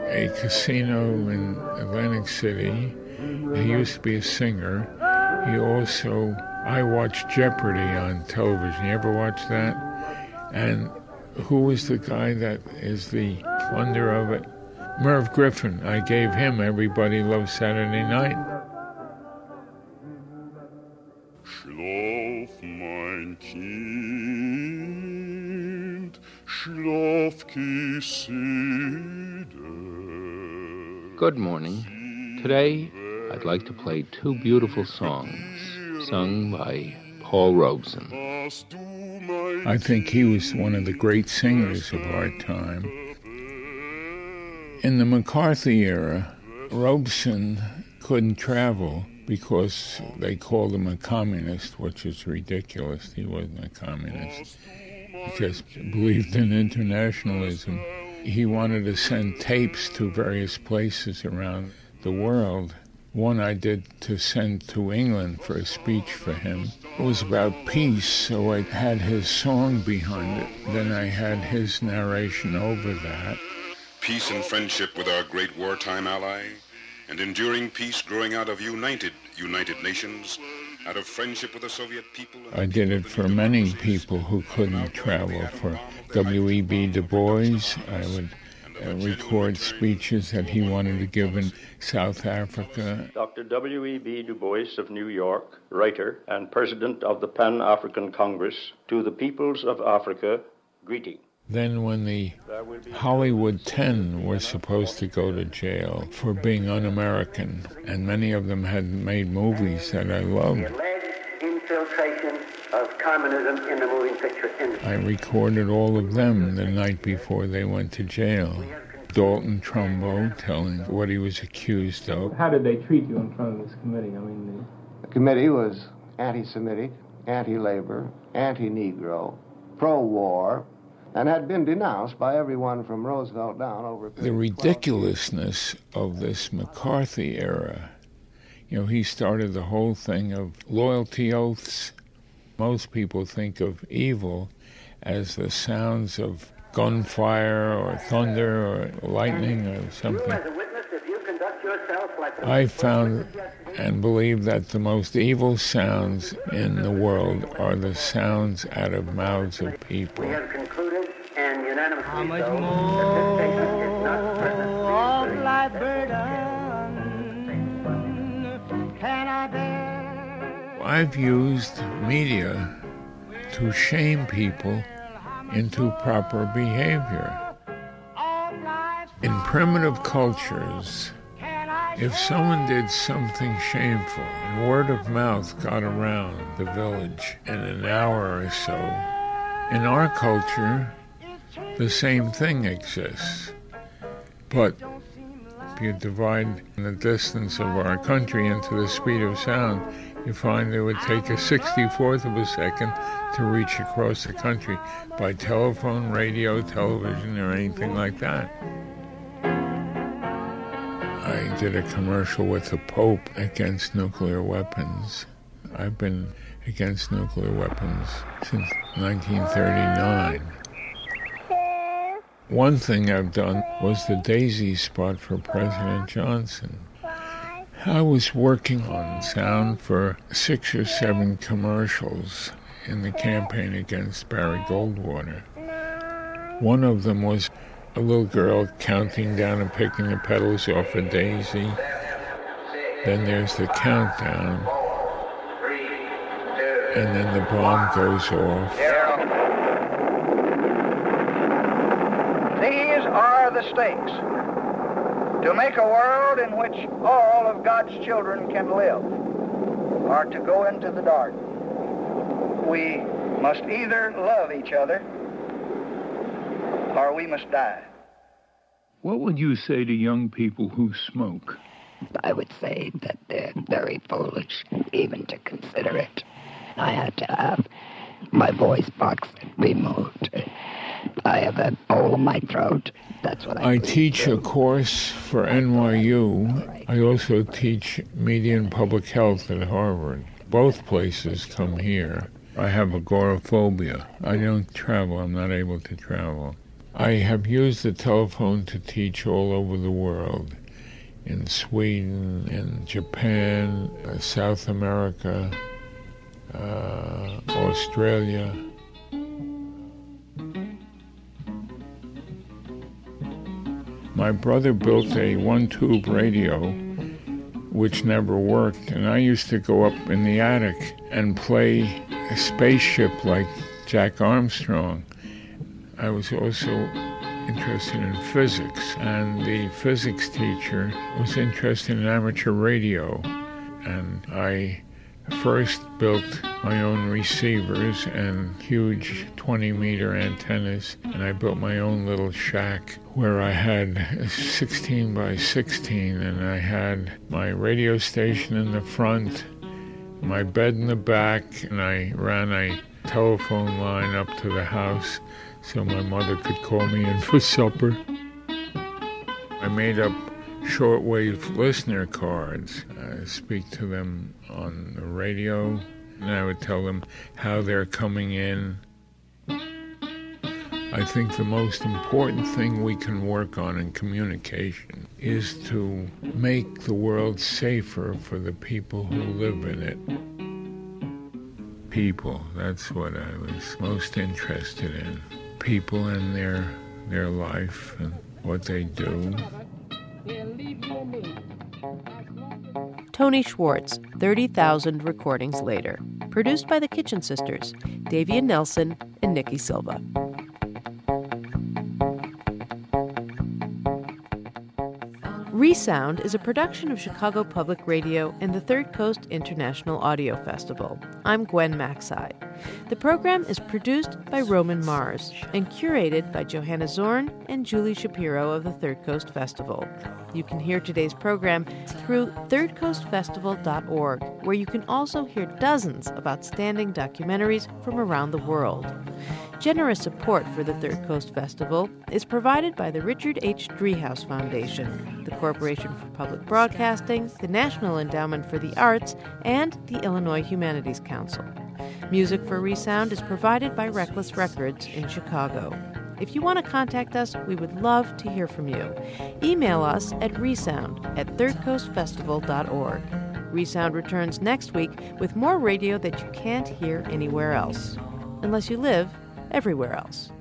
a casino in Atlantic City. He used to be a singer. He also, I watched Jeopardy on television. You ever watch that? And who was the guy that is the funder of it? Merv Griffin. I gave him Everybody Loves Saturday Night. Schlaf, mein Kind, schlaf gesüde. Good morning. Today, I'd like to play two beautiful songs sung by Paul Robeson. I think he was one of the great singers of our time. In the McCarthy era, Robeson couldn't travel because they called him a communist, which is ridiculous. He wasn't a communist. He just believed in internationalism. He wanted to send tapes to various places around the world. One I did to send to England for a speech for him. It was about peace, so I had his song behind it. Then I had his narration over that. Peace and friendship with our great wartime ally, and enduring peace growing out of united United Nations, out of friendship with the Soviet people. I did it for many people who couldn't travel. For W.E.B. Du Bois, I would uh, record speeches that he wanted to give in South Africa. Dr. W.E.B. Du Bois of New York, writer and president of the Pan African Congress, to the peoples of Africa, greeting. Then, when the Hollywood 10 were supposed to go to jail for being un American, and many of them had made movies that I loved, infiltration of communism in the moving picture industry. I recorded all of them the night before they went to jail. Dalton Trumbo telling what he was accused of. How did they treat you in front of this committee? I mean, the committee was anti Semitic, anti labor, anti Negro, pro war, and had been denounced by everyone from Roosevelt down over the ridiculousness of this McCarthy era. You know, he started the whole thing of loyalty oaths. Most people think of evil as the sounds of gunfire or thunder or lightning or something. I found and believe that the most evil sounds in the world are the sounds out of mouths of people. How much more of burden can I bear? I've used media to shame people into proper behavior. In primitive cultures, If someone did something shameful and word of mouth got around the village in an hour or so, in our culture, the same thing exists. But if you divide the distance of our country into the speed of sound, you find it would take a 64th of a second to reach across the country by telephone, radio, television, or anything like that. I did a commercial with the Pope against nuclear weapons. I've been against nuclear weapons since 1939. One thing I've done was the Daisy spot for President Johnson. I was working on sound for six or seven commercials in the campaign against Barry Goldwater. One of them was a little girl counting down and picking the petals off a daisy. Then there's the countdown. And then the bomb goes off. These are the stakes. To make a world in which all of God's children can live, or to go into the dark. We must either love each other or we must die. What would you say to young people who smoke? I would say that they're very foolish even to consider it. I had to have my voice box removed. I have a hole in my throat. That's what I, I teach a course for NYU. I also teach media and public health at Harvard. Both places come here. I have agoraphobia. I don't travel. I'm not able to travel. I have used the telephone to teach all over the world in Sweden, in Japan, uh, South America, uh, Australia. My brother built a one tube radio which never worked, and I used to go up in the attic and play a spaceship like Jack Armstrong. I was also interested in physics, and the physics teacher was interested in amateur radio. And I first built my own receivers and huge 20 meter antennas, and I built my own little shack where I had 16 by 16, and I had my radio station in the front, my bed in the back, and I ran a telephone line up to the house so my mother could call me in for supper. I made up shortwave listener cards. I speak to them on the radio, and I would tell them how they're coming in. I think the most important thing we can work on in communication is to make the world safer for the people who live in it. People, that's what I was most interested in. People and their their life and what they do. Tony Schwartz, 30,000 recordings later. Produced by the Kitchen Sisters, Davia Nelson and Nikki Silva. Resound is a production of Chicago Public Radio and the Third Coast International Audio Festival. I'm Gwen Macsai. The program is produced by Roman Mars and curated by Johanna Zorn and Julie Shapiro of the Third Coast Festival. You can hear today's program through thirdcoastfestival.org, where you can also hear dozens of outstanding documentaries from around the world. Generous support for the Third Coast Festival is provided by the Richard H. Driehaus Foundation, the Corporation for Public Broadcasting, the National Endowment for the Arts, and the Illinois Humanities Council. Music for Resound is provided by Reckless Records in Chicago. If you want to contact us, we would love to hear from you. Email us at resound at thirdcoastfestival.org. Resound returns next week with more radio that you can't hear anywhere else, unless you live everywhere else.